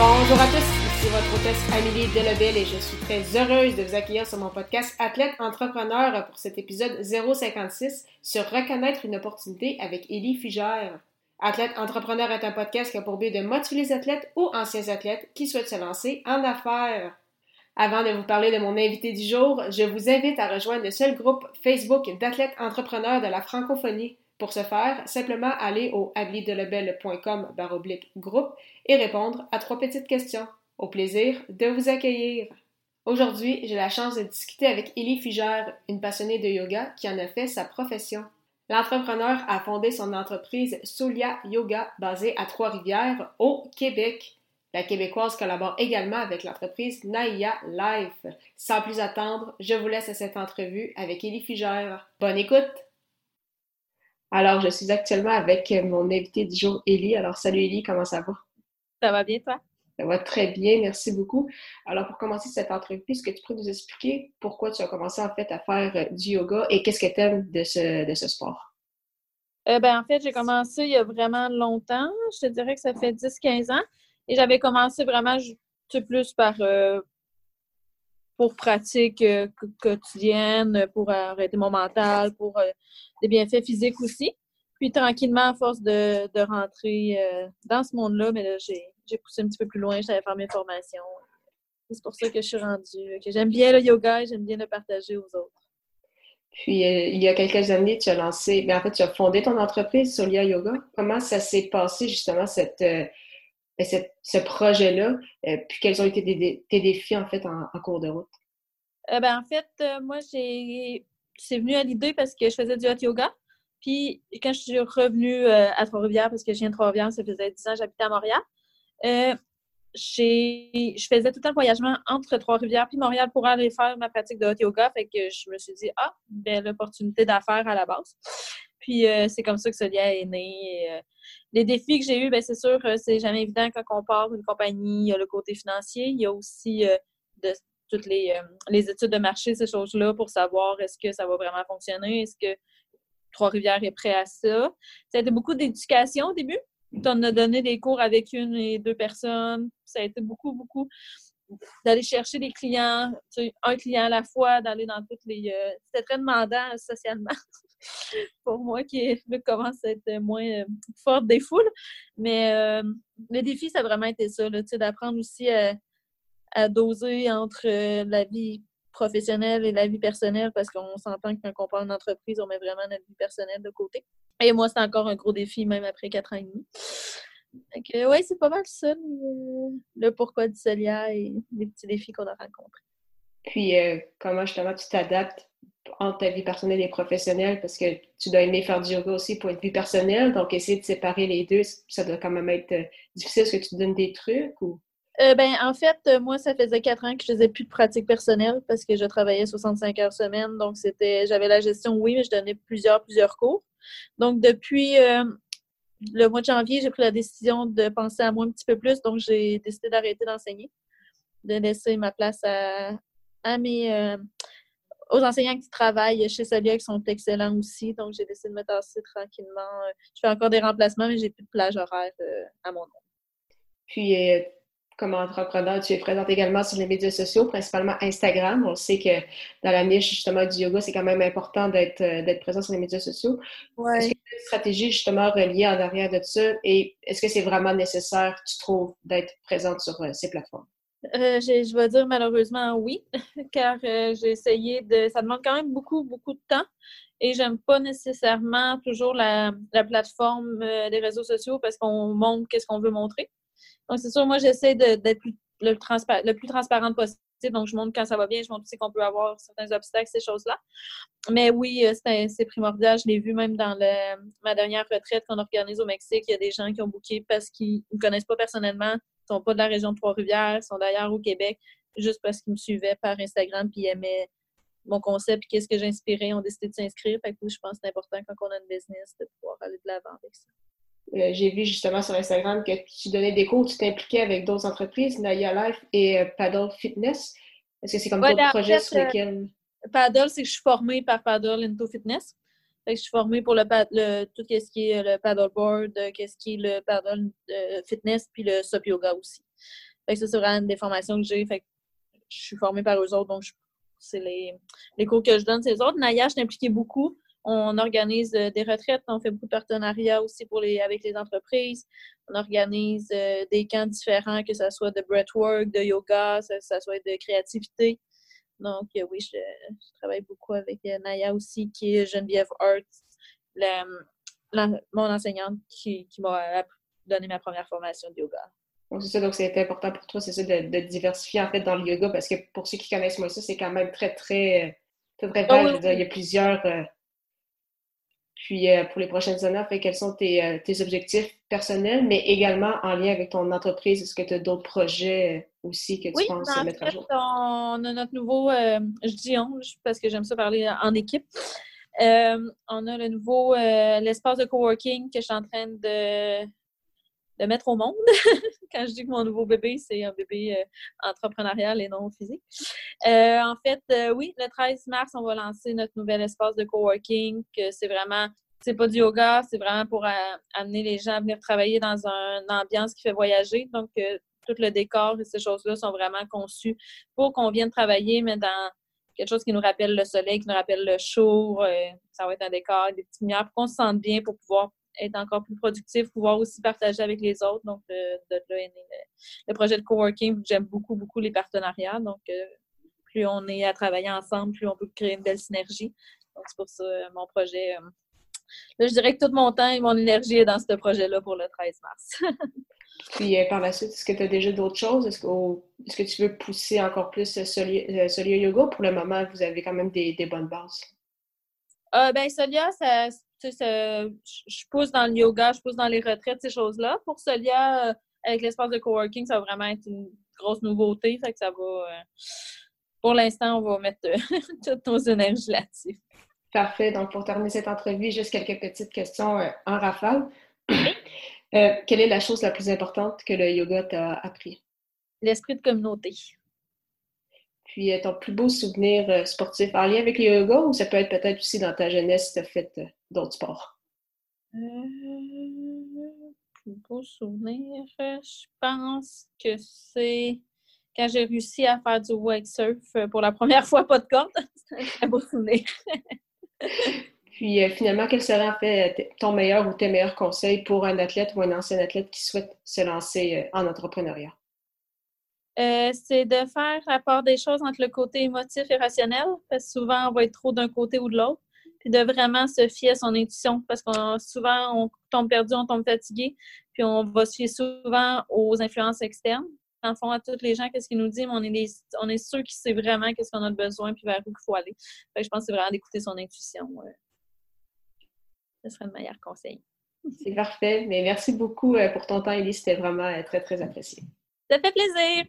Bonjour à tous, ici votre hôtesse Amélie Delebel et je suis très heureuse de vous accueillir sur mon podcast Athlète Entrepreneur pour cet épisode 056 sur Reconnaître une opportunité avec Élie Fugère. Athlète Entrepreneur est un podcast qui a pour but de motiver les athlètes ou anciens athlètes qui souhaitent se lancer en affaires. Avant de vous parler de mon invité du jour, je vous invite à rejoindre le seul groupe Facebook d'athlètes entrepreneurs de la francophonie. Pour ce faire, simplement aller au ablidelebel.com groupe et répondre à trois petites questions. Au plaisir de vous accueillir. Aujourd'hui, j'ai la chance de discuter avec Élie Fugère, une passionnée de yoga qui en a fait sa profession. L'entrepreneur a fondé son entreprise Solia Yoga basée à Trois-Rivières, au Québec. La Québécoise collabore également avec l'entreprise Naya Life. Sans plus attendre, je vous laisse à cette entrevue avec Élie Fugère. Bonne écoute! Alors, je suis actuellement avec mon invité du jour, Élie. Alors, salut Élie, comment ça va? Ça va bien, toi? Ça va très bien, merci beaucoup. Alors, pour commencer cette entrevue, est-ce que tu pourrais nous expliquer pourquoi tu as commencé en fait à faire euh, du yoga et qu'est-ce que tu aimes de ce, de ce sport? Euh, ben, en fait, j'ai commencé il y a vraiment longtemps. Je te dirais que ça fait 10-15 ans. Et j'avais commencé vraiment plus par euh, pour pratique quotidienne, pour arrêter mon mental, pour des bienfaits physiques aussi. Puis tranquillement, à force de, rentrer euh, dans ce monde-là, mais là, j'ai poussé un petit peu plus loin, j'allais faire mes formations. C'est pour ça que je suis rendue, que j'aime bien le yoga et j'aime bien le partager aux autres. Puis, euh, il y a quelques années, tu as lancé, mais ben, en fait, tu as fondé ton entreprise, Solia Yoga. Comment ça s'est passé, justement, cette, euh, ben, ce projet-là? puis, quels ont été tes défis, en fait, en, cours de route? Ben, en fait, moi, j'ai c'est venu à l'idée parce que je faisais du hot yoga. Puis quand je suis revenue euh, à Trois-Rivières, parce que je viens de Trois-Rivières, ça faisait 10 ans que j'habitais à Montréal, euh, je faisais tout un voyagement entre Trois-Rivières puis Montréal pour aller faire ma pratique de hot yoga. Fait que je me suis dit, ah, belle opportunité d'affaires à la base. Puis euh, c'est comme ça que ce lien est né. les défis que j'ai eus, ben, c'est sûr, c'est jamais évident quand on part d'une compagnie. Il y a le côté financier, il y a aussi de toutes les, euh, les études de marché, ces choses-là, pour savoir est-ce que ça va vraiment fonctionner, est-ce que Trois-Rivières est prêt à ça. Ça a été beaucoup d'éducation au début. Tu en as donné des cours avec une et deux personnes. Ça a été beaucoup, beaucoup d'aller chercher des clients, un client à la fois, d'aller dans toutes les... Euh, c'était très demandant socialement pour moi qui commence à être moins euh, forte des foules. Mais le défi, ça a vraiment été ça, d'apprendre aussi à à doser entre euh, la vie professionnelle et la vie personnelle parce qu'on s'entend que quand on parle d'entreprise, on met vraiment notre vie personnelle de côté. Et moi, c'est encore un gros défi, même après quatre ans et demi. oui, c'est pas mal ça, le, pourquoi du Solia et les petits défis qu'on a rencontrés. Puis, euh, comment justement tu t'adaptes entre ta vie personnelle et professionnelle? Parce que tu dois aimer faire du yoga aussi pour une vie personnelle. Donc, essayer de séparer les deux, ça doit quand même être euh, difficile. Est-ce que tu te donnes des trucs ou? Euh, ben, en fait, euh, moi, ça faisait quatre ans que je faisais plus de pratique personnelle parce que je travaillais 65 heures semaine. Donc, c'était, j'avais la gestion, oui, mais je donnais plusieurs, plusieurs cours. Donc, depuis euh, le mois de janvier, j'ai pris la décision de penser à moi un petit peu plus. Donc, j'ai décidé d'arrêter d'enseigner, de laisser ma place à, à mes, aux enseignants qui travaillent chez Solia qui sont excellents aussi. Donc, j'ai décidé de me tasser tranquillement. Je fais encore des remplacements, mais j'ai plus de plage horaire à mon nom. Puis, comme entrepreneur, tu es présente également sur les médias sociaux, principalement Instagram. On sait que dans la niche justement du yoga, c'est quand même important d'être euh, d'être présent sur les médias sociaux. Est-ce que tu as une stratégie justement reliée en arrière de ça? Et est-ce que c'est vraiment nécessaire, tu trouves, d'être présente sur euh, ces plateformes? Euh, je vais dire malheureusement oui, car j'ai essayé de. Ça demande quand même beaucoup, beaucoup de temps et j'aime pas nécessairement toujours la, la plateforme des réseaux sociaux parce qu'on montre qu'est-ce qu'on veut montrer. Donc, c'est sûr, moi, j'essaie d'être le, plus transparente possible. Donc, je montre quand ça va bien, je montre aussi qu'on peut avoir certains obstacles, ces choses-là. Mais oui, euh, c'est primordial. Je l'ai vu même dans ma dernière retraite qu'on organise au Mexique. Il y a des gens qui ont booké parce qu'ils ne me connaissent pas personnellement. sont pas de la région de Trois-Rivières, sont d'ailleurs au Québec, juste parce qu'ils me suivaient par Instagram puis aimaient mon concept et qu'est-ce que j'inspirais, ont décidé de s'inscrire. Fait que je pense que c'est important quand on a une business de pouvoir aller de l'avant avec ça. Euh, j'ai vu justement sur Instagram que tu donnais des cours, tu t'impliquais avec d'autres entreprises, Naya Life et euh, Paddle Fitness. Est-ce que c'est comme d'autres projets sur lesquels. Paddle, c'est que je suis formée par Paddle Into Fitness. Fait que je suis formée pour le, le tout ce qui est le paddleboard, qu'est-ce qui est le paddle fitness, puis le SUP yoga aussi. Fait que ça, c'est vraiment des formations que j'ai. Fait que je suis formée par eux autres, donc c'est les, les, cours que je donne, ces autres. Naya, je impliquée beaucoup. On organise euh, des retraites, on fait beaucoup de partenariats aussi pour les, avec les entreprises. On organise euh, des camps différents, que ce soit de breathwork, de yoga, que ce soit de créativité. Donc, euh, oui, je, travaille beaucoup avec Naya aussi, qui est Geneviève Hart, mon enseignante qui, qui m'a donné ma première formation de yoga. Donc, c'est ça, donc c'était important pour toi, c'est ça, de, diversifier en fait dans le yoga, parce que pour ceux qui connaissent moi ça, c'est quand même très, très, très, très ah il y a plusieurs. Euh, puis euh, pour les prochaines années, fait, quels sont tes, tes, objectifs personnels, mais également en lien avec ton entreprise? Est-ce que tu as d'autres projets aussi que tu penses mettre à jour? On a notre nouveau, je dis on, parce que j'aime ça parler en équipe. on a le nouveau, l'espace de coworking que je suis en train de, de mettre au monde. Quand je dis que mon nouveau bébé, c'est un bébé euh, entrepreneurial et non physique. Euh, en fait, euh, oui, le 13 mars, on va lancer notre nouvel espace de coworking, que c'est vraiment, c'est pas du yoga, c'est vraiment pour amener les gens à venir travailler dans une ambiance qui fait voyager. Donc, tout le décor et ces choses-là sont vraiment conçues pour qu'on vienne travailler, mais dans quelque chose qui nous rappelle le soleil, qui nous rappelle le jour. ça va être un décor, des petites lumières, pour qu'on se sente bien, pour pouvoir être encore plus productif, pouvoir aussi partager avec les autres. Donc, de, le, projet de coworking, j'aime beaucoup, beaucoup les partenariats. Donc, euh, plus on est à travailler ensemble, plus on peut créer une belle synergie. Donc, c'est pour ça euh, mon projet. Euh, là, je dirais que tout mon temps et mon énergie est dans ce projet-là pour le 13 mars. Puis par la suite, est-ce que tu as déjà d'autres choses? Est-ce que, tu veux pousser encore plus Solia, Yoga? Pour le moment, vous avez quand même des, bonnes bases. Euh, ben, Solia, ça, je pousse dans le yoga, je pousse dans les retraites, ces choses-là. Pour Solia, euh, avec l'espace de coworking, ça va vraiment être une grosse nouveauté. Fait que ça va. Euh, pour l'instant, on va mettre euh, toutes nos énergies là-dessus. Parfait. Donc, pour terminer cette entrevue, juste quelques petites questions en rafale. quelle est la chose la plus importante que le yoga t'a appris? L'esprit de communauté. Puis ton plus beau souvenir sportif en lien avec le yoga ou ça peut être peut-être aussi dans ta jeunesse, tu as fait d'autres sports? Euh, plus beau souvenir, je pense que c'est quand j'ai réussi à faire du wake surf pour la première fois, pas de corde. c'est un beau souvenir. Puis euh, finalement, quel serait en fait ton meilleur ou tes meilleurs conseils pour un athlète ou un ancien athlète qui souhaite se lancer euh, en entrepreneuriat? C'est de faire la part des choses entre le côté émotif et rationnel, parce que souvent, on va être trop d'un côté ou de l'autre puis de vraiment se fier à son intuition parce qu'on souvent on tombe perdu, on tombe fatigué, puis on va se fier souvent aux influences externes. En fond, à tous les gens, qu'est-ce qu'ils nous disent, mais on est, on est sûr qu'il sait vraiment qu'est-ce qu'on a besoin puis vers où il faut aller. je pense que c'est vraiment d'écouter son intuition. Ce serait le meilleur conseil. C'est parfait. Mais merci beaucoup euh, pour ton temps, Elise. C'était vraiment euh, très, très apprécié. Ça fait plaisir.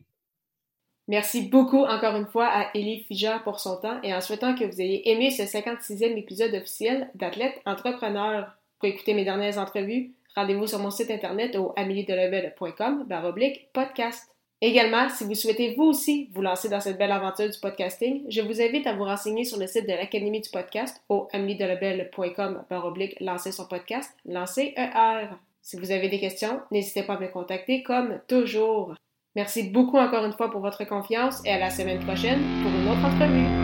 Merci beaucoup encore une fois à Elie Fija pour son temps et en souhaitant que vous ayez aimé ce 56e épisode officiel d'Athlète Entrepreneur. Pour écouter mes dernières entrevues, rendez-vous sur mon site internet au ameliedelebel.com baroblique podcast. Également, si vous souhaitez vous aussi vous lancer dans cette belle aventure du podcasting, je vous invite à vous renseigner sur le site de l'Académie du podcast au ameliedelebel.com baroblique lancer son podcast, lancer ER. Si vous avez des questions, n'hésitez pas à me contacter comme toujours. Merci beaucoup encore une fois pour votre confiance et à la semaine prochaine pour une autre entrevue.